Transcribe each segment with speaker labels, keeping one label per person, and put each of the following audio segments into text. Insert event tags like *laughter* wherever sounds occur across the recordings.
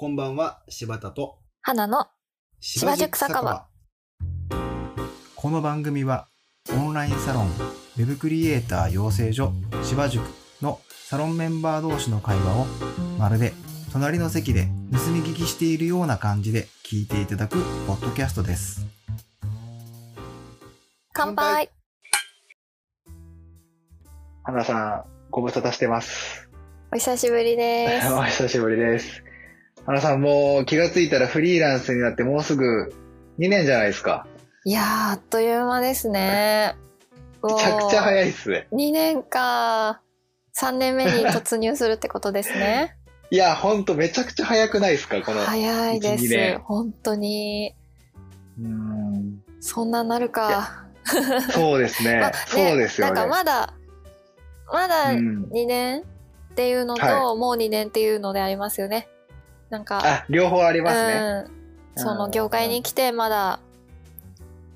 Speaker 1: こんばんは、柴田と
Speaker 2: 花の芝塾酒場。
Speaker 1: この番組は、オンラインサロン、ウェブクリエイター養成所芝塾のサロンメンバー同士の会話を、まるで隣の席で盗み聞きしているような感じで聞いていただくポッドキャストです。
Speaker 2: 乾杯
Speaker 3: 花さん、ご無沙汰してます。
Speaker 2: お久しぶりです。*laughs*
Speaker 3: お久しぶりです。花さん、もう気がついたらフリーランスになってもうすぐ2年じゃないですか。
Speaker 2: いやー、あっという間ですね。*laughs*
Speaker 3: めちゃくちゃ
Speaker 2: い。
Speaker 3: 早いっすね。
Speaker 2: 2年か。3年目に突入するってことですね。*laughs*
Speaker 3: いや、ほんとめちゃくちゃ早くないですか、この。
Speaker 2: 早いで
Speaker 3: 1 2
Speaker 2: す
Speaker 3: 年。
Speaker 2: 本当に。
Speaker 3: うーん
Speaker 2: そんななるか。
Speaker 3: そうですね。*laughs*
Speaker 2: まあね
Speaker 3: そうですよね。
Speaker 2: なんかまだ、まだ
Speaker 3: うん
Speaker 2: 2年っていうのと、
Speaker 3: は
Speaker 2: もう2年っていうのでありますよね。なんか、
Speaker 3: あ、両方ありますね。
Speaker 2: うん、その業界に来てまだ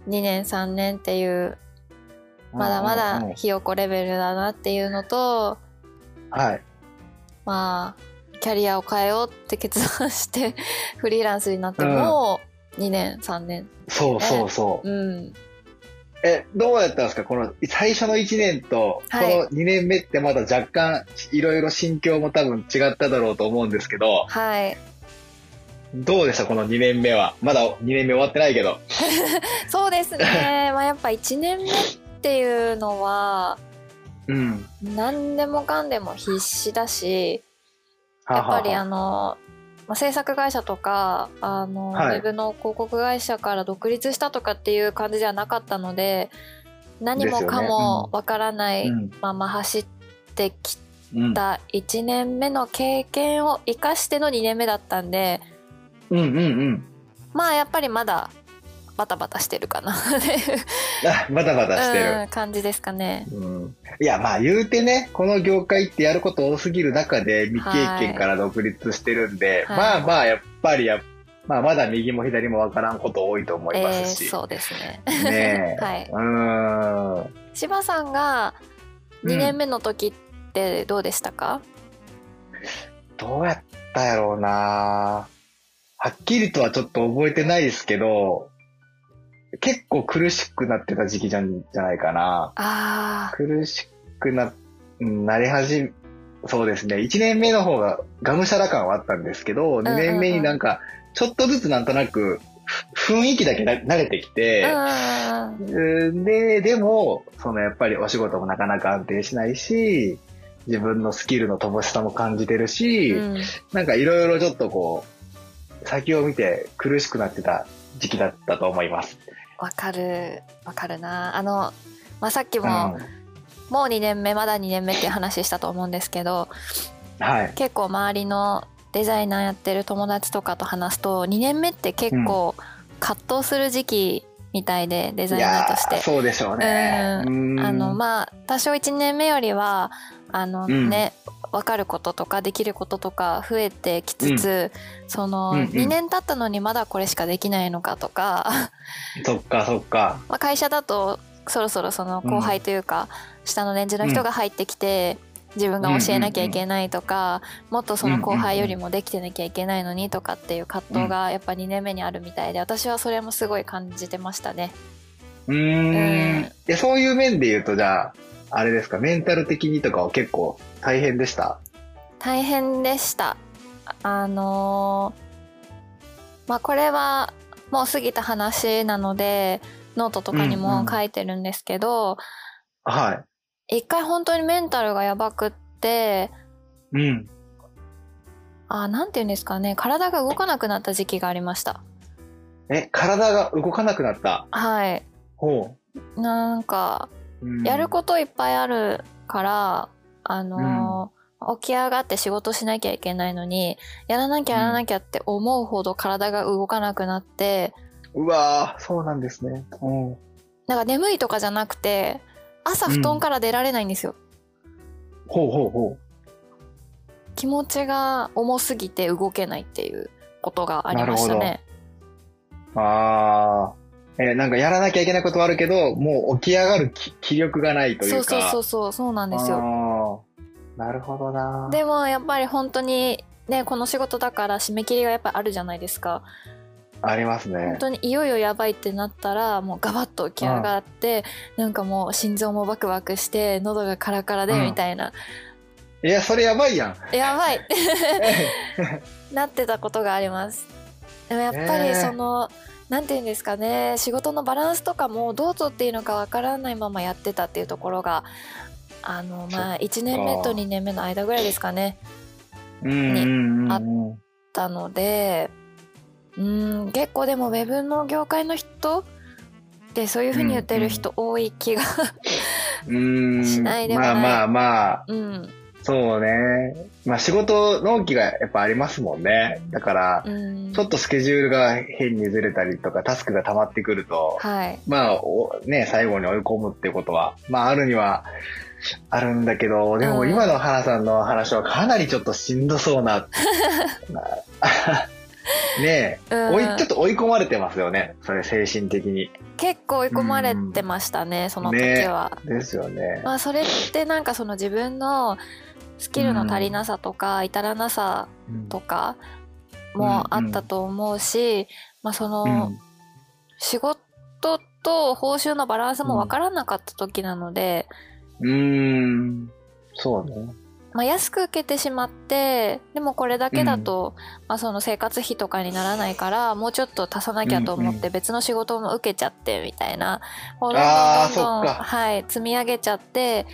Speaker 2: 2年3年っていうまだま
Speaker 3: うん。
Speaker 2: だひよこレベルだなっていうのと
Speaker 3: はい。
Speaker 2: まあキャリアを変えようって決断して *laughs* フリーランスになっても2年3年。
Speaker 3: そうそうそう。
Speaker 2: うん。
Speaker 3: え、どうやったんですか？この最初の1年と、
Speaker 2: はい。
Speaker 3: この2年目ってまだ若干いろいろ心境も多分違っただろうと思うんですけど、
Speaker 2: はい
Speaker 3: どうでしたこの2年目は？まだ2年目終わってないけど。*laughs*
Speaker 2: そうですね *laughs* まあやっぱ1年目っていうのは
Speaker 3: うん。
Speaker 2: 何でもかんでも必死だしやっぱりあの、まあ、制作会社とかあの、
Speaker 3: はい
Speaker 2: ウェブの広告会社から独立したとかっていう感じではなかったので何もかもわからない
Speaker 3: うん
Speaker 2: まま走ってき
Speaker 3: うん。
Speaker 2: た1年目の経験を生かしての2年目だったんで
Speaker 3: うんうんうん。
Speaker 2: まあやっぱりまだバタバタしてるかな *laughs*
Speaker 3: バタバタしてる。
Speaker 2: うん感じですかね。
Speaker 3: うんいや、まあ言うてね、この業界ってやること多すぎる中で未経験から独立してるんで、
Speaker 2: はい
Speaker 3: まあまあやっぱりや、まあまだ右も左もわからんこと多いと思いま
Speaker 2: え
Speaker 3: すし。
Speaker 2: ーそうですね。
Speaker 3: ねえ。*laughs*
Speaker 2: はい。
Speaker 3: うーん。
Speaker 2: 柴さんが2年目の時ってどうでしたか、
Speaker 3: どうやったやろうなはっきりとはちょっと覚えてないですけど、結構苦しくなってた時期じゃんじゃないかな。
Speaker 2: ああ
Speaker 3: 苦しくな、うんなり始め、そうですね。1年目の方ががむしゃら感はあったんですけど、
Speaker 2: んうん
Speaker 3: 2年目になんか、ちょっとずつなんとなく、ふ雰囲気だけな慣れてきて、で、でも、そのやっぱりお仕事もなかなか安定しないし、自分のスキルの乏しさも感じてるし、
Speaker 2: うん
Speaker 3: なんかいろいろちょっとこう、先を見て苦しくなってた時期だったと思います。
Speaker 2: わかるわかるなあの、まあ、さっきも、
Speaker 3: うん
Speaker 2: もう2年目まだ2年目っていう話したと思うんですけど
Speaker 3: はい。
Speaker 2: 結構周りのデザイナーやってる友達とかと話すと2年目って結構葛藤する時期みたいでデザイナーとして。
Speaker 3: そうでしょうね。
Speaker 2: う
Speaker 3: うん
Speaker 2: あのまあ多少1年目よりはあの
Speaker 3: うん
Speaker 2: ね、分かることとかできることとか増えてきつつ、その、
Speaker 3: うんうん。
Speaker 2: 2年経ったのにまだこれしかできないのかとか、
Speaker 3: そっかそっか。*laughs*
Speaker 2: まあ会社だとそろそろその後輩というか、下の年次の人が入ってきて、自分が教えなきゃいけないとか、もっとその後輩よりもできてなきゃいけないのにとかっていう葛藤がやっぱ2年目にあるみたいで私はそれもすごい感じてましたね。
Speaker 3: うー
Speaker 2: うん。
Speaker 3: そういう面で言うと、じゃあ、あれですか、メンタル的にとかは結構大変でした？
Speaker 2: 大変でしたあのーまあこれはもう過ぎた話なのでノートとかに
Speaker 3: うんうん
Speaker 2: も書いてるんですけど、
Speaker 3: はい。
Speaker 2: 一回本当にメンタルがやばくって
Speaker 3: うん。
Speaker 2: あなんて言うんですかね体が動かなくなった時期がありました
Speaker 3: え、体が動かなくなった？
Speaker 2: はい
Speaker 3: ほ
Speaker 2: なんか
Speaker 3: う。うん
Speaker 2: やることいっぱいあるからあのー起き上がって仕事しなきゃいけないのにやらなきゃやらなきゃって思うほど体が動かなくなって、
Speaker 3: うわーそうなんですね。うん。
Speaker 2: なんか眠いとかじゃなくて朝布団から出られないんですよ、
Speaker 3: ほうほうほ
Speaker 2: 気持ちが重すぎて動けないっていうことがありましたね
Speaker 3: う。ああ。えーなんかやらなきゃいけないことはあるけど、もう起き上がる気気力がないといか。
Speaker 2: そううそうそうそうそうなんですよ
Speaker 3: なるほどな。
Speaker 2: でもやっぱり本当にねこの仕事だから締め切りがやっぱあるじゃないですか。
Speaker 3: ありますね。
Speaker 2: 本。当にいよいよやばいってなったらもうガバッと起き上がって、なんかもう心臓もバクバクして喉がカラカラで
Speaker 3: うん。
Speaker 2: みたいな、
Speaker 3: いや、それやばいやん。
Speaker 2: やばい。*laughs* なってたことがあります。でもやっぱりその、なんて言うんですかね仕事のバランスとかもどうぞっていうのかわからないままやってたっていうところがあのまあ1年目と2年目の間ぐらいですかね。
Speaker 3: うんうんうん
Speaker 2: あ
Speaker 3: うん。
Speaker 2: たのでうん結構でもウェブの業界の人でそういうふうに言ってる人多い気が
Speaker 3: うん。
Speaker 2: しないでもない。
Speaker 3: まあまあまあ、
Speaker 2: うん。
Speaker 3: そうね。まあ仕事納期がやっぱありますもんね。だから、
Speaker 2: うん。
Speaker 3: ちょっとスケジュールが変にずれたりとか、タスクが溜まってくると、
Speaker 2: はい。
Speaker 3: まあ、おね、最後に追い込むってことは、まああるには、あるんだけど、でも
Speaker 2: うん
Speaker 3: 今の花さんの話はかなりちょっとしんどそうな、*laughs* *laughs* ねえ、
Speaker 2: うん
Speaker 3: ちょっと追い込まれてますよね。それ精神的に。
Speaker 2: 結構追い込まれてましたねその時は。
Speaker 3: ですよね。
Speaker 2: まあそれってなんかその自分のスキルの足りなさとか至らなさ
Speaker 3: うん
Speaker 2: とかもあったと思うし、まあその仕事と報酬のバランスも分からなかった時なので、
Speaker 3: うん。うん。そうね。
Speaker 2: まあ、安く受けてしまってでもこれだけだと、まあ、その生活費とかにならないからもうちょっと足さなきゃと思っ
Speaker 3: うん
Speaker 2: て別の仕事も受けちゃってみたいな、こうどんどんどんどんはい、積み上げちゃって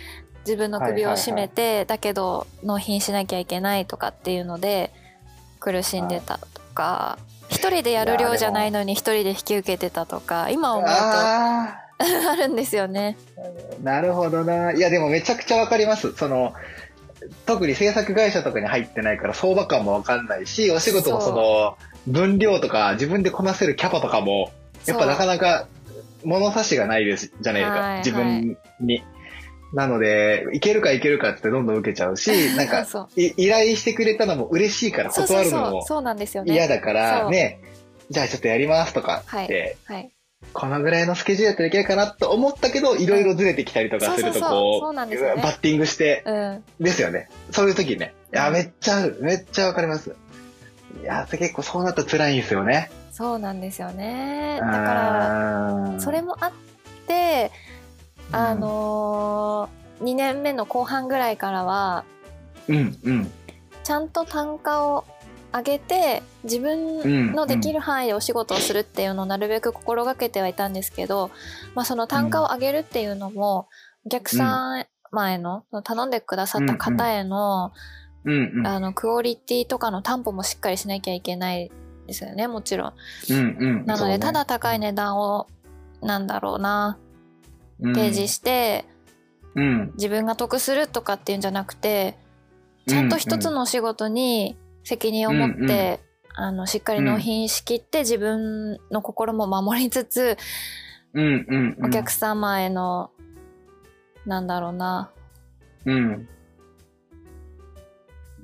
Speaker 2: 自分の首を絞めて、だけど納品しなきゃいけないとかっていうので苦しんでたとか。一人でやる量じゃないのに一人で引き受けてたとか今思うとあ *laughs*
Speaker 3: あ
Speaker 2: るんですよね。
Speaker 3: あ、なるほどな。いや、でもめちゃくちゃわかります。その、特に制作会社とかに入ってないから相場感もわかんないし、お仕事もその、分量とか自分でこなせるキャパとかも、やっぱなかなか物差しがないです、じゃないですか。
Speaker 2: はい
Speaker 3: 自分に。なので、いけるかいけるかってどんどん受けちゃうし、*laughs* なんか、依頼してくれたのも嬉しいから断るのも。嫌だからね、じゃあちょっとやりますとか
Speaker 2: はい
Speaker 3: って、
Speaker 2: はい
Speaker 3: このぐらいのスケジュールやったらいけるかなと思ったけど、いろいろずれてきたりとかすると、こ
Speaker 2: そう
Speaker 3: バッティングして、
Speaker 2: うん
Speaker 3: ですよね。そういう時ね。いや、
Speaker 2: うん
Speaker 3: めっちゃ、めっちゃわかります。いや、結構そうなったら辛いんですよね。
Speaker 2: そうなんですよね。
Speaker 3: だ
Speaker 2: だからそれもあって、あ、のー2年目の後半ぐらいからは
Speaker 3: うん、うん。
Speaker 2: ちゃんと単価を上げて自分のできる範囲でお仕事をするっていうのをなるべく心がけてはいたんですけど、まあ、その単価を上げるっていうのもお客さん前の頼んでくださった方への。あのクオリティとかの担保もしっかりしなきゃいけないですよねもちろん。
Speaker 3: うん、うん。
Speaker 2: なので、ただ高い値段をなんだろうな提示して、
Speaker 3: うん、
Speaker 2: 自分が得するとかっていうんじゃなくてちゃんと一つのお仕事に責任を持って、
Speaker 3: うんうん
Speaker 2: あのしっかり納品しきって自分の心も守りつつ、
Speaker 3: うん、うん。うん
Speaker 2: お客様へのなんだろうな
Speaker 3: うん。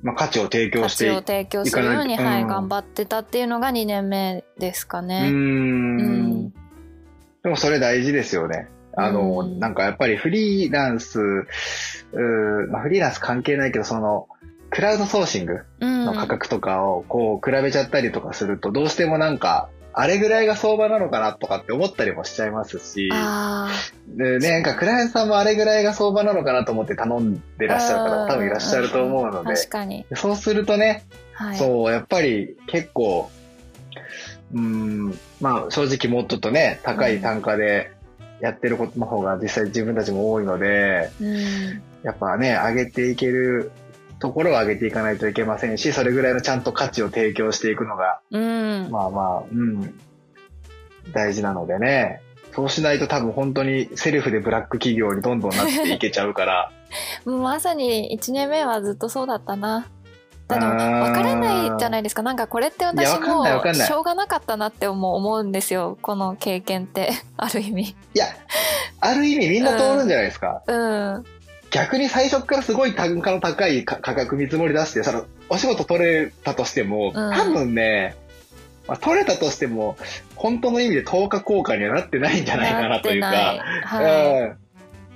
Speaker 3: まあ、価値を提供
Speaker 2: 価値
Speaker 3: してい
Speaker 2: を提供するように、はい、
Speaker 3: いかないうん
Speaker 2: 頑張ってたっていうのが2年目ですか
Speaker 3: う
Speaker 2: ね。
Speaker 3: ー。
Speaker 2: うんん
Speaker 3: でもそれ大事ですよね。あの、
Speaker 2: うん
Speaker 3: なんかやっぱりフリーランス、うーまあ、フリーランス関係ないけど、その、クラウドソーシング
Speaker 2: うん
Speaker 3: の価格とかをこう比べちゃったりとかすると、どうしてもなんか、あれぐらいが相場なのかなとかって思ったりもしちゃいますし、
Speaker 2: あ
Speaker 3: でね、なんかクライアントさんもあれぐらいが相場なのかなと思って頼んでらっしゃる方も多分いらっしゃると思うの
Speaker 2: ー
Speaker 3: で、
Speaker 2: 確かに、
Speaker 3: そうするとね、
Speaker 2: はい、
Speaker 3: そう、やっぱり結構、うーん、まあ正直もっととね、高い単価でやってることの方が実際自分たちも多いので、
Speaker 2: うん。
Speaker 3: やっぱね、上げていけるところは上げていかないといけませんし、それぐらいのちゃんと価値を提供していくのが、
Speaker 2: うん。
Speaker 3: まあまあ、うん、大事なのでね。そうしないと多分本当にセルフでブラック企業にどんどんなっていけちゃうから。*laughs*
Speaker 2: まさに1年目はずっとそうだったな。あの
Speaker 3: あー。
Speaker 2: 分からないじゃないですか。なんかこれって私もしょうがなかったなって思う思うんですよ。この経験って。*laughs* ある意味。
Speaker 3: いや、ある意味みんな通るんじゃないですか。
Speaker 2: うん
Speaker 3: 逆に最初からすごい単価の高いか価格見積もり出して、その、お仕事取れたとしても、
Speaker 2: うん
Speaker 3: 多分ね、まあ、取れたとしても、本当の意味で10日効果にはなってないんじゃないかなというか、
Speaker 2: はい、
Speaker 3: うん。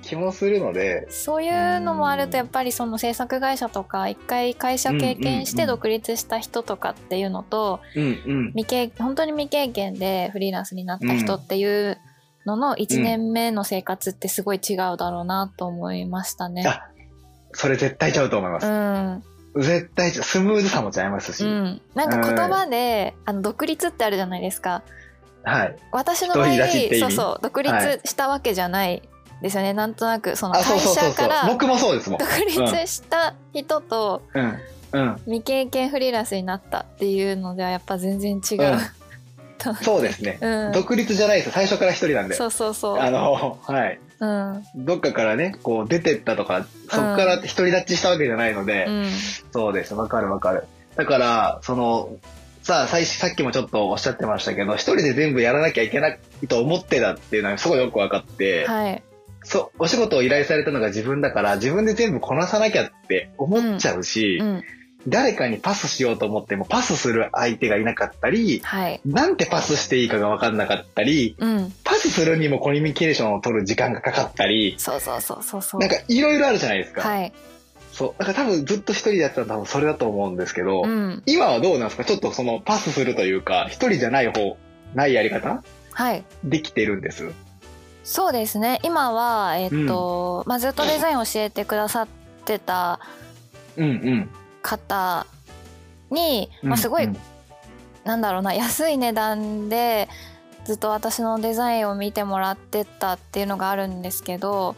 Speaker 3: 気もするので、
Speaker 2: そういうのもあるとやっぱりその制作会社とか一回会社経験して独立した人とかっていうのと、
Speaker 3: うんうん。
Speaker 2: 未経本当に未経験でフリーランスになった人っていうのの1年目の生活ってすごい違うだろうなと思いましたね。
Speaker 3: あそれ絶対ちゃうと思いま
Speaker 2: う
Speaker 3: す。
Speaker 2: ん、
Speaker 3: 絶対スムーズさもちゃいますし。
Speaker 2: うん、なんか言葉で、あの独立ってあるじゃないですか。
Speaker 3: はい。
Speaker 2: 私の場合そうそう独立したわけじゃないですよね、なんとなくその
Speaker 3: あ、
Speaker 2: 会。社から
Speaker 3: 僕もそうですもん。
Speaker 2: 独立した人と
Speaker 3: うん。うん。
Speaker 2: 未経験フリーランスになったっていうのではやっぱ全然違う、
Speaker 3: そうですね。
Speaker 2: うん
Speaker 3: 独立じゃないですよ。最初から一人なんで。
Speaker 2: そうそうそう
Speaker 3: あの、はい。
Speaker 2: うん
Speaker 3: どっかからね、こう出てったとか、そっから独り立ちしたわけじゃないので、
Speaker 2: うん
Speaker 3: そうです。わかるわかる。だから、その、さあ、最初、さっきもちょっとおっしゃってましたけど、一人で全部やらなきゃいけないと思ってたっていうのはすごいよくわかって、
Speaker 2: はい
Speaker 3: そう、お仕事を依頼されたのが自分だから、自分で全部こなさなきゃって思っちゃうし、
Speaker 2: うん
Speaker 3: 誰かにパスしようと思ってもパスする相手がいなかったり、
Speaker 2: はい。
Speaker 3: なんてパスしていいかがわかんなかったり、
Speaker 2: うん。
Speaker 3: パスするにもコミュニケーションを取る時間がかかったり、
Speaker 2: そうそうそうそうそう。
Speaker 3: なんかいろいろあるじゃないですか。
Speaker 2: はい。
Speaker 3: そう。だから多分ずっと一人でやってたのは多分それだと思うんですけど、
Speaker 2: うん。
Speaker 3: 今はどうなんですか？ちょっとそのパスするというか、一人じゃない方、ないやり方？
Speaker 2: はい。
Speaker 3: できてるんです？
Speaker 2: そうですね。今はえっと、まあ、ずっとデザインを教えてくださってた
Speaker 3: うんうん。
Speaker 2: 方に、まあ、すごい、
Speaker 3: うん。
Speaker 2: なんだろうな安い値段でずっと私のデザインを見てもらってたっていうのがあるんですけど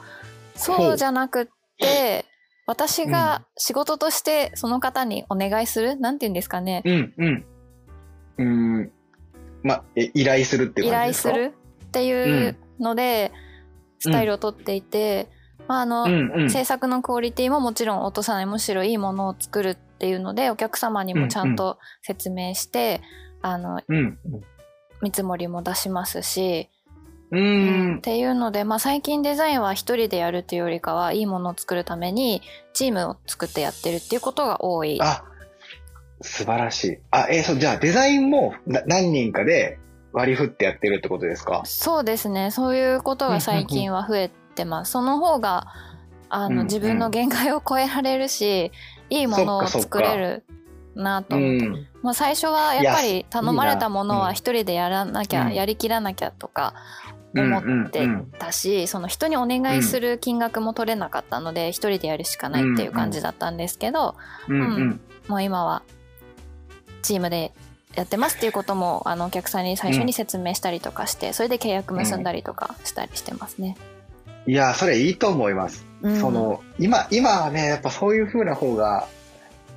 Speaker 2: そうじゃなくって私が仕事としてその方にお願いするなんて言うんですかね。
Speaker 3: うんうん。うん。ま、え、依頼するって感じですか？
Speaker 2: するっていうのでスタイルをとっていて、まああの
Speaker 3: うんうん。
Speaker 2: 制作のクオリティももちろん落とさないむしろいいものを作るっていうのでお客様にもちゃんと説明して、あの
Speaker 3: うん。
Speaker 2: 見積もりも出しますし、
Speaker 3: う
Speaker 2: うん
Speaker 3: ん
Speaker 2: っ。ていうので、まあ、最近デザインは一人でやるというよりかはいいものを作るためにチームを作ってやってるっていうことが多い。
Speaker 3: あ、素晴らしい。あ、えーそう、じゃあデザインもな何人かで割り振ってやってるってことですか？
Speaker 2: そうですねそういうことが最近は増えてます。その方があの、
Speaker 3: うん
Speaker 2: 自分の限界を超えられるしいいものを作れるなと
Speaker 3: う
Speaker 2: 思って
Speaker 3: ん。
Speaker 2: まあ、最初はやっぱ
Speaker 3: い
Speaker 2: り頼まれたものは一人でやらなきゃ、
Speaker 3: うん
Speaker 2: やりきらなきゃとか思ってたし、その人にお願いする金額も取れなかったので一人でやるしかないっていう感じだったんですけど、
Speaker 3: うんうん。
Speaker 2: もう今はチームでやってますっていうこともあのお客さんに最初に説明したりとかして、それで契約結んだりとかしたりしてますね。
Speaker 3: いや、それいいと思います。
Speaker 2: うん。
Speaker 3: その、今、今はね、やっぱそういう風な方が、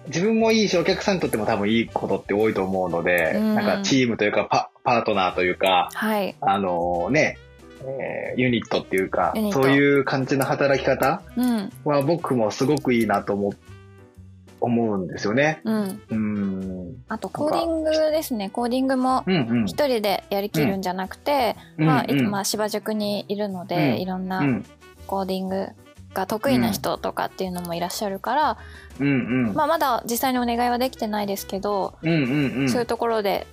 Speaker 3: 自分もいいし、お客さんにとっても多分いいことって多いと思うので、
Speaker 2: うん。
Speaker 3: なんかチームというかパ、パートナーというか、
Speaker 2: はい、
Speaker 3: あのね、えーユニットっていうかそういう感じの働き方
Speaker 2: うん。
Speaker 3: は僕もすごくいいなと思う、思うんですよね。
Speaker 2: うん、
Speaker 3: うん。
Speaker 2: あとコーディングですねコーディングも
Speaker 3: うんうん。
Speaker 2: 一人でやりきるんじゃなくて、
Speaker 3: うん
Speaker 2: まあい
Speaker 3: うん
Speaker 2: まあ、芝塾にいるので、
Speaker 3: うん
Speaker 2: いろん
Speaker 3: う。
Speaker 2: なんコーディングが得意な人とかっていうのもいらっしゃるから、
Speaker 3: うんうん。
Speaker 2: まあ、まだ実際にお願いはできてないですけど、
Speaker 3: うんうんうん。
Speaker 2: そういうところで、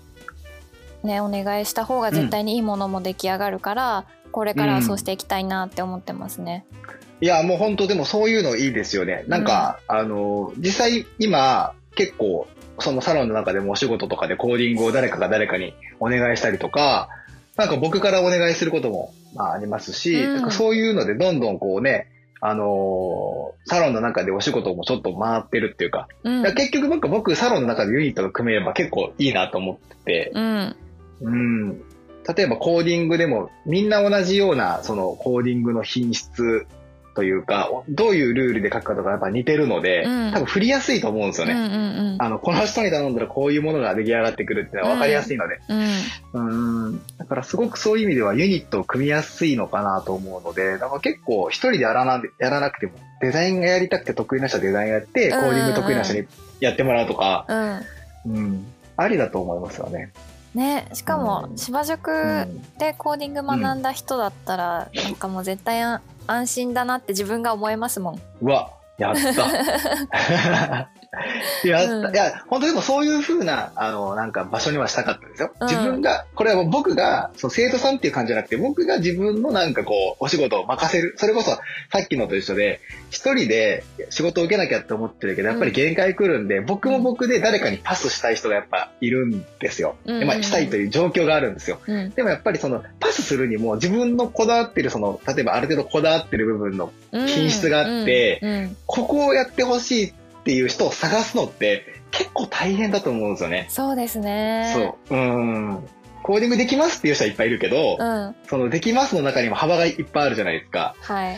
Speaker 2: ね、お願いした方が絶対にいいものも出来上がるから、これからはそうしていきたいなって思ってますね。
Speaker 3: いや、もう本当でもそういうのいいですよね。なんか、あの、実際今結構そのサロンの中でもお仕事とかでコーディングを誰かが誰かにお願いしたりとか、なんか僕からお願いすることも、まあ、ありますし、
Speaker 2: うん。
Speaker 3: なんかそういうのでどんどんこうね、あのサロンの中でお仕事もちょっと回ってるっていうか、
Speaker 2: うん。
Speaker 3: だから結局僕僕サロンの中でユニットが組めれば結構いいなと思ってて、
Speaker 2: うん。
Speaker 3: うん。例えばコーディングでもみんな同じようなそのコーディングの品質というか、どういうルールで書くかとかやっぱ似てるので、
Speaker 2: うん
Speaker 3: 多分振りやすいと思うんですよね。
Speaker 2: うんうんうん
Speaker 3: あの、この人に頼んだらこういうものが出来上がってくるっていうのは分かりやすいので。
Speaker 2: うん
Speaker 3: うん。だからすごくそういう意味ではユニットを組みやすいのかなと思うので、だから結構一人でやらなやらなくても、デザインがやりたくて得意な人はデザインやって、コーディング得意な人にやってもらうとか、
Speaker 2: うん
Speaker 3: うん。ありだと思いますよね。
Speaker 2: ねしかも
Speaker 3: うん
Speaker 2: 芝塾
Speaker 3: うん
Speaker 2: でコーディング学んだ人だったら、なんかもう絶対安安心だなって自分が思えますもん。
Speaker 3: うわ、やった。*laughs* *laughs* いや、
Speaker 2: うん。
Speaker 3: いや、本当でもそういう風な、あの、なんか場所にはしたかったですよ。
Speaker 2: うん。
Speaker 3: 自分が、これはもう僕が、そう生徒さんっていう感じじゃなくて、僕が自分のなんかこう、お仕事を任せる。それこそ、さっきのと一緒で、一人で仕事を受けなきゃって思ってるけど、やっぱり限界来るんで、僕も僕で誰かにパスしたい人がやっぱいるんですよ。
Speaker 2: うん。
Speaker 3: でまあ、したいという状況があるんですよ。
Speaker 2: うん。
Speaker 3: でもやっぱりその、パスするにも自分のこだわってる、その、例えばある程度こだわってる部分の品質があって
Speaker 2: うん。うん。
Speaker 3: ここをやってほしいっていう人を探すのって結構大変だと思うんですよね。
Speaker 2: そうですね。
Speaker 3: そう。うん。コーディングできますっていう人はいっぱいいるけど、
Speaker 2: うん。
Speaker 3: そのできますの中にも幅がいっぱいあるじゃないですか。
Speaker 2: はい。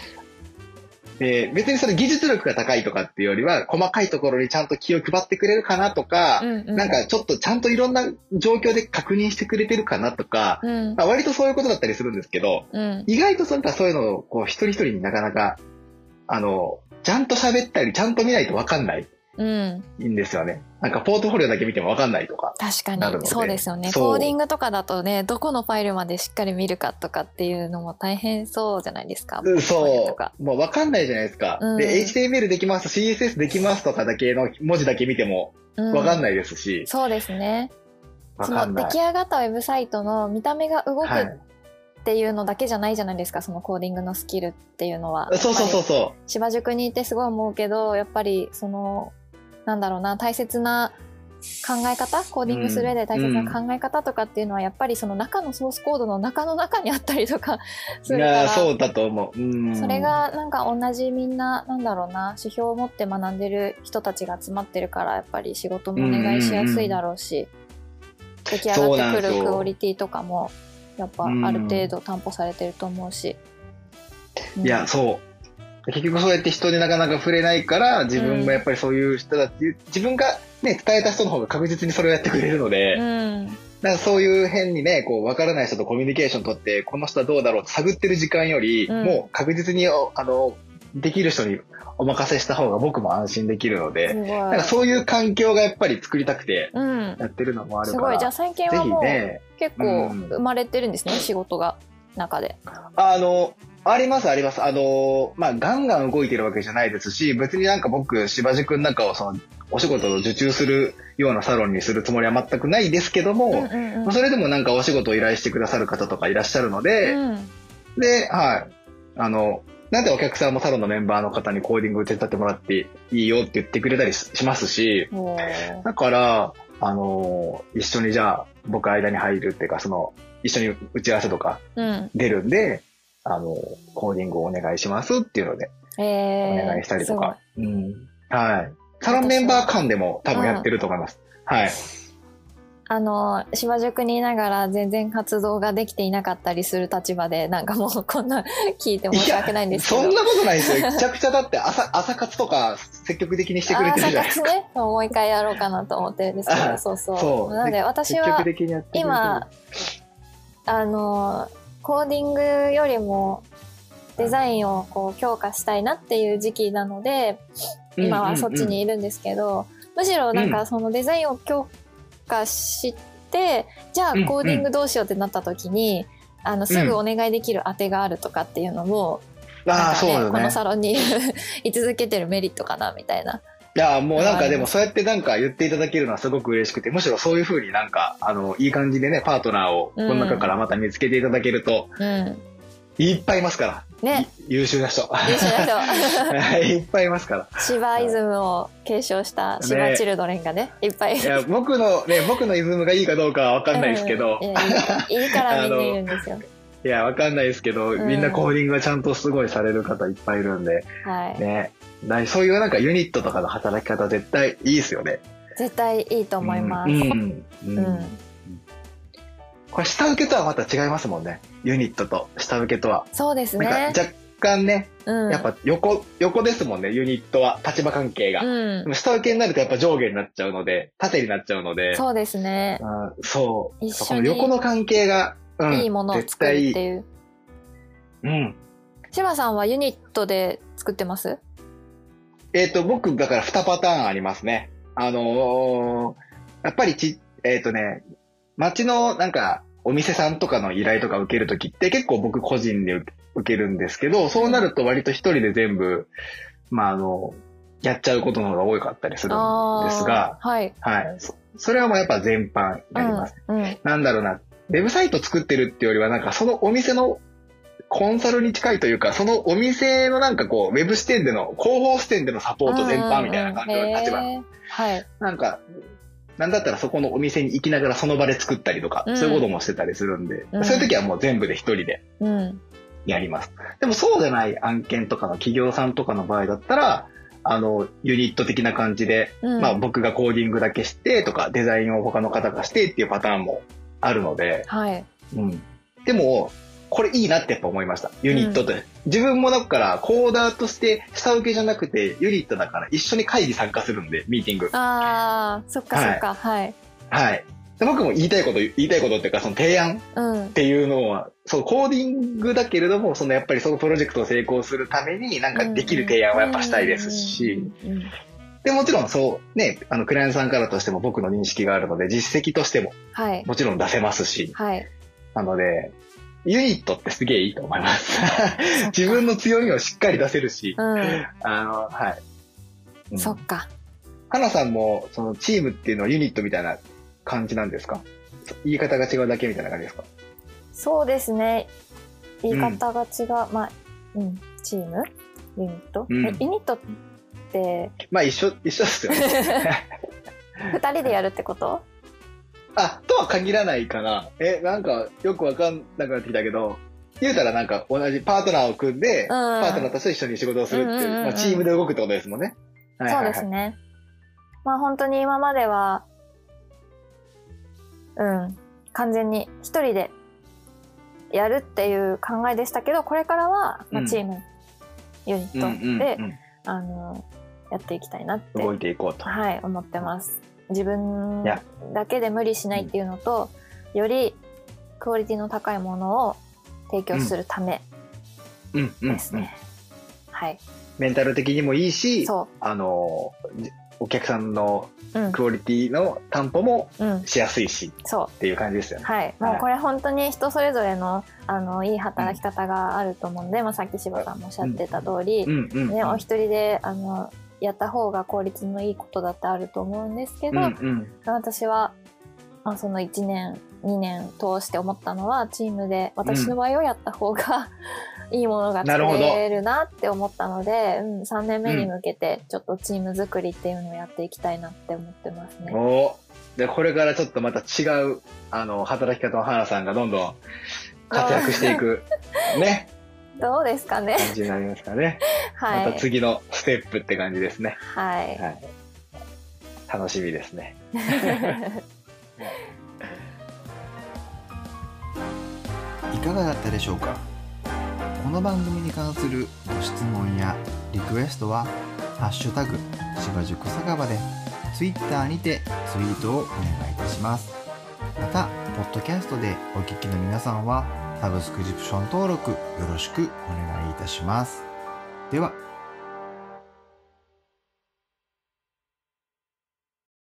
Speaker 3: で、別にその技術力が高いとかっていうよりは、細かいところにちゃんと気を配ってくれるかなとか、
Speaker 2: うんうん
Speaker 3: なんかちょっとちゃんといろんな状況で確認してくれてるかなとか、
Speaker 2: うん
Speaker 3: まあ、割とそういうことだったりするんですけど、
Speaker 2: うん
Speaker 3: 意外とそうなんかそういうのをこう一人一人になかなか、あの、ちゃんと喋ったり、ちゃんと見ないとわかんない
Speaker 2: うん。
Speaker 3: んですよね。なんかポートフォリオだけ見てもわかんないとか。
Speaker 2: 確かにそうですよねコーディングとかだとねどこのファイルまでしっかり見るかとかっていうのも大変そうじゃないですか。
Speaker 3: うんそ
Speaker 2: か
Speaker 3: う。もうわかんないじゃないですか。
Speaker 2: うん
Speaker 3: で、HTML できます、CSS できますとかだけの文字だけ見てもわかんないですし、
Speaker 2: そうですね。そ。の出来上がったウェブサイトの見た目が動くっ
Speaker 3: はい。
Speaker 2: ていうのだけじゃないじゃないですかそのコーディングのスキルっていうのは。
Speaker 3: そうそうそう
Speaker 2: う。
Speaker 3: そ
Speaker 2: 芝塾にいてすごい思うけどやっぱりそのなんだろうな大切な考え方コーディングする上で大切な考え方とかっていうのはやっぱりその中のソースコードの中の中にあったりとかするから
Speaker 3: や、そうだと思う。うん。
Speaker 2: それ、がなんか同じみんななんだろうな指標を持って学んでる人たちが集まってるからやっぱり仕事もお願いしやすいだろうし、出来上がってくるクオリティとかもやっぱある程度担保されてると思うし。うん
Speaker 3: いや、そう。結局そうやって人になかなか触れないから、自分もやっぱりそういう人だっていう、自分がね、伝えた人の方が確実にそれをやってくれるので、
Speaker 2: うん、
Speaker 3: だからそういう変にね、こう、わからない人とコミュニケーション取って、この人はどうだろうと探ってる時間より、
Speaker 2: うん
Speaker 3: もう確実に、おあの、できる人にお任せした方が僕も安心できるの
Speaker 2: す
Speaker 3: で。なんかそういう環境がやっぱり作りたくて
Speaker 2: うん、
Speaker 3: やってるのもあるから。
Speaker 2: すごいじゃあ最近はもう
Speaker 3: ね、
Speaker 2: 結構
Speaker 3: うん
Speaker 2: 生まれてるんですね、仕事が中で。
Speaker 3: あの、ありますあります。あの、まあ、ガンガン動いてるわけじゃないですし、別になんか僕、芝塾の中をその、お仕事を受注するようなサロンにするつもりは全くないですけども、
Speaker 2: うんうんうん
Speaker 3: まあそれでもなんかお仕事を依頼してくださる方とかいらっしゃるので、
Speaker 2: うん
Speaker 3: で、はい。あの、なんでお客さんもサロンのメンバーの方にコーディングを手伝ってもらっていいよって言ってくれたりししますし、だから、あの、一緒にじゃあ僕間に入るっていうか、その、一緒に打ち合わせとか
Speaker 2: うん
Speaker 3: 出るんで、あの、コーディングをお願いしますっていうので、お
Speaker 2: えー
Speaker 3: 願いしたりとか。うん。はい。サロンメンバー間でも多分やってると思います。はい。
Speaker 2: あの芝塾にいながら全然活動ができていなかったりする立場でなんかもう *laughs* こんな聞いて申し訳ないんですけど。
Speaker 3: そんなことないですよ。めちゃくちゃだって朝、*laughs* 朝活とか積極的にしてくれてるじゃないですか。
Speaker 2: 朝活ね。もう一回やろうかなと思ってるんですけど。
Speaker 3: あ
Speaker 2: そうそう。なので私
Speaker 3: 積
Speaker 2: は今あのコーディングよりもデザインをこう強化したいなっていう時期なので今はそっちにいるんですけど、むしろなんかそのデザインを強化して、じゃあ
Speaker 3: うん
Speaker 2: コーディングどうしようってなった時に、あのすぐお願いできる当てがあるとかっていうのも、
Speaker 3: ああ、
Speaker 2: なん
Speaker 3: ね
Speaker 2: この。サロンに *laughs* 居続けてるメリットかなみたいな。
Speaker 3: いや、もうなんかでもそうやってなんか言っていただけるのはすごく嬉しくて、むしろそういう風になんか、あの、いい感じでね、パートナーをこの中からまた見つけていただけると、
Speaker 2: うん。
Speaker 3: いっぱいいますから。
Speaker 2: ね、
Speaker 3: い優秀な人。
Speaker 2: 優秀な人。*laughs*
Speaker 3: いっぱいいますから。
Speaker 2: シバイズムを継承したシバチルドレンがね、いっぱい。
Speaker 3: いや、僕のね、僕のイズムがいいかどうかはわかんないですけど、
Speaker 2: うんいやいからみんないるんですよ。*laughs*
Speaker 3: いや、わかんないですけど、
Speaker 2: うん
Speaker 3: みんなコーディングがちゃんとすごいされる方いっぱいいるんで、
Speaker 2: はい。
Speaker 3: ね。だそういうなんかユニットとかの働き方絶対いいですよね。
Speaker 2: 絶対いいと思います。
Speaker 3: うん。
Speaker 2: う
Speaker 3: うんん。これ下請けとはまた違いますもんね。ユニットと下請けとは。
Speaker 2: そうですね。
Speaker 3: 若干ね、
Speaker 2: うん、
Speaker 3: やっぱ横、横ですもんね、ユニットは、立場関係が。
Speaker 2: うん
Speaker 3: 下請けになるとやっぱ上下になっちゃうので、縦になっちゃうので、
Speaker 2: そうですね。
Speaker 3: あそう。
Speaker 2: 一緒に
Speaker 3: この横の関係が、うん、
Speaker 2: いいものを作るっていう。
Speaker 3: うん。
Speaker 2: 柴さんはユニットで作ってます？
Speaker 3: えっ、と、僕、だから2パターンありますね。あのーやっぱりち、えっ、とね、街のなんか、お店さんとかの依頼とか受けるときって結構僕個人で受けるんですけど、そうなると割と一人で全部、まああの、やっちゃうことの方が多かったりするんですが、
Speaker 2: はい。
Speaker 3: はい。そそれはもうやっぱ全般になります。
Speaker 2: うん。うん。
Speaker 3: なんだろうな、ウェブサイト作ってるっていうよりは、なんかそのお店のコンサルに近いというか、そのお店のなんかこう、ウェブ視点での、広報視点でのサポート全般みたいな感じの立場。
Speaker 2: はい。
Speaker 3: なんか、なんだったらそこのお店に行きながらその場で作ったりとか、
Speaker 2: うん
Speaker 3: そういうこともしてたりするんで、
Speaker 2: うん
Speaker 3: そういう時はもう全部で一人で
Speaker 2: うん。
Speaker 3: やります。でもそうじゃない案件とかの企業さんとかの場合だったら、あの、ユニット的な感じで、
Speaker 2: うん
Speaker 3: まあ僕がコーディングだけしてとか、デザインを他の方がしてっていうパターンもあるので、
Speaker 2: はい。
Speaker 3: うん。でも、これいいなってやっぱ思いました。ユニットって。自分もだから、コーダーとして下請けじゃなくて、ユニットだから一緒に会議参加するんで、ミーティング。
Speaker 2: ああ、そっかそっか。はい。
Speaker 3: はい。で僕も言いたいこと、言いたいことっていうか、その提案
Speaker 2: うん
Speaker 3: っ。ていうのは、そう、コーディングだけれども、そのやっぱりそのプロジェクトを成功するために、なんかできる提案はやっぱしたいですし、
Speaker 2: うん。うん
Speaker 3: で、もちろんそう、ね、あの、クライアントさんからとしても僕の認識があるので、実績としても
Speaker 2: はい。
Speaker 3: もちろん出せますし、
Speaker 2: はい。
Speaker 3: なので、ユニットってすげえいいと思います。自分の強みをしっかり出せるし、
Speaker 2: うん。
Speaker 3: あの、はい。うん
Speaker 2: そっか。
Speaker 3: 花さんも、そのチームっていうのはユニットみたいな感じなんですか？言い方が違うだけみたいな感じですか？
Speaker 2: そうですね。言い方が違う。まあ、うん。チーム？ユニット、
Speaker 3: うん
Speaker 2: えユニットって、
Speaker 3: まあ一緒、一緒ですよね。*laughs*
Speaker 2: 二人でやるってこと？
Speaker 3: あ、とは限らないかな。え、なんかよくわかんなくなってきたけど、言うたらなんか同じパートナーを組んで、パートナーとして一緒に仕事をするっていう、
Speaker 2: うんうんうんうん
Speaker 3: まあ、チームで動くってことですもんね。はい
Speaker 2: そう
Speaker 3: はいはい
Speaker 2: ですね。まあ本当に今までは、うん、完全に一人でやるっていう考えでしたけど、これからは、まあ、
Speaker 3: うん
Speaker 2: チーム、ユニット
Speaker 3: うんうん
Speaker 2: で、
Speaker 3: うん
Speaker 2: あの、やっていきたいなって、
Speaker 3: 動いていこうと。
Speaker 2: はい、思ってます。自分だけで無理しないっていうのと、よりクオリティの高いものを提供するため
Speaker 3: うんうんうん
Speaker 2: ですね。はい。
Speaker 3: メンタル的にもいいし、
Speaker 2: そ
Speaker 3: あの、じお客さんの
Speaker 2: う。うん。
Speaker 3: クオリティの担保も
Speaker 2: うん。
Speaker 3: しやすいし
Speaker 2: そう。
Speaker 3: っていう感じですよね。
Speaker 2: はい、もうこれ本当に人それぞれのあのいい働き方があると思うんで、まあ、さっき柴さんもおっしゃってた通り、
Speaker 3: うんうんうん。
Speaker 2: ね、お一人であのやった方が効率のいいことだってあると思うんですけど、
Speaker 3: うんうん。
Speaker 2: 私は、まあ、その1年2年通して思ったのはチームで私の場合をやった方が、*laughs* いいものが作れるなって思ったので、うん、3年目に向けてちょっとチーム作りっていうのをやっていきたいなって思ってますね。
Speaker 3: おで、これからちょっとまた違う、あの、働き方の花さんがどんどん活躍していく、*laughs* ね、
Speaker 2: どうですかね
Speaker 3: 感じになりますかね。*laughs*
Speaker 2: はい。
Speaker 3: また次のステップって感じですね。
Speaker 2: はい。
Speaker 3: はい。楽しみですね。*laughs*
Speaker 1: いかがだったでしょうか？この番組に関するご質問やリクエストは「ハッシュタグ芝塾酒場」で Twitter にてツイートをお願いいたしますまたポッドキャストでお聞きの皆さんはサブスクリプション登録よろしくお願いいたします。では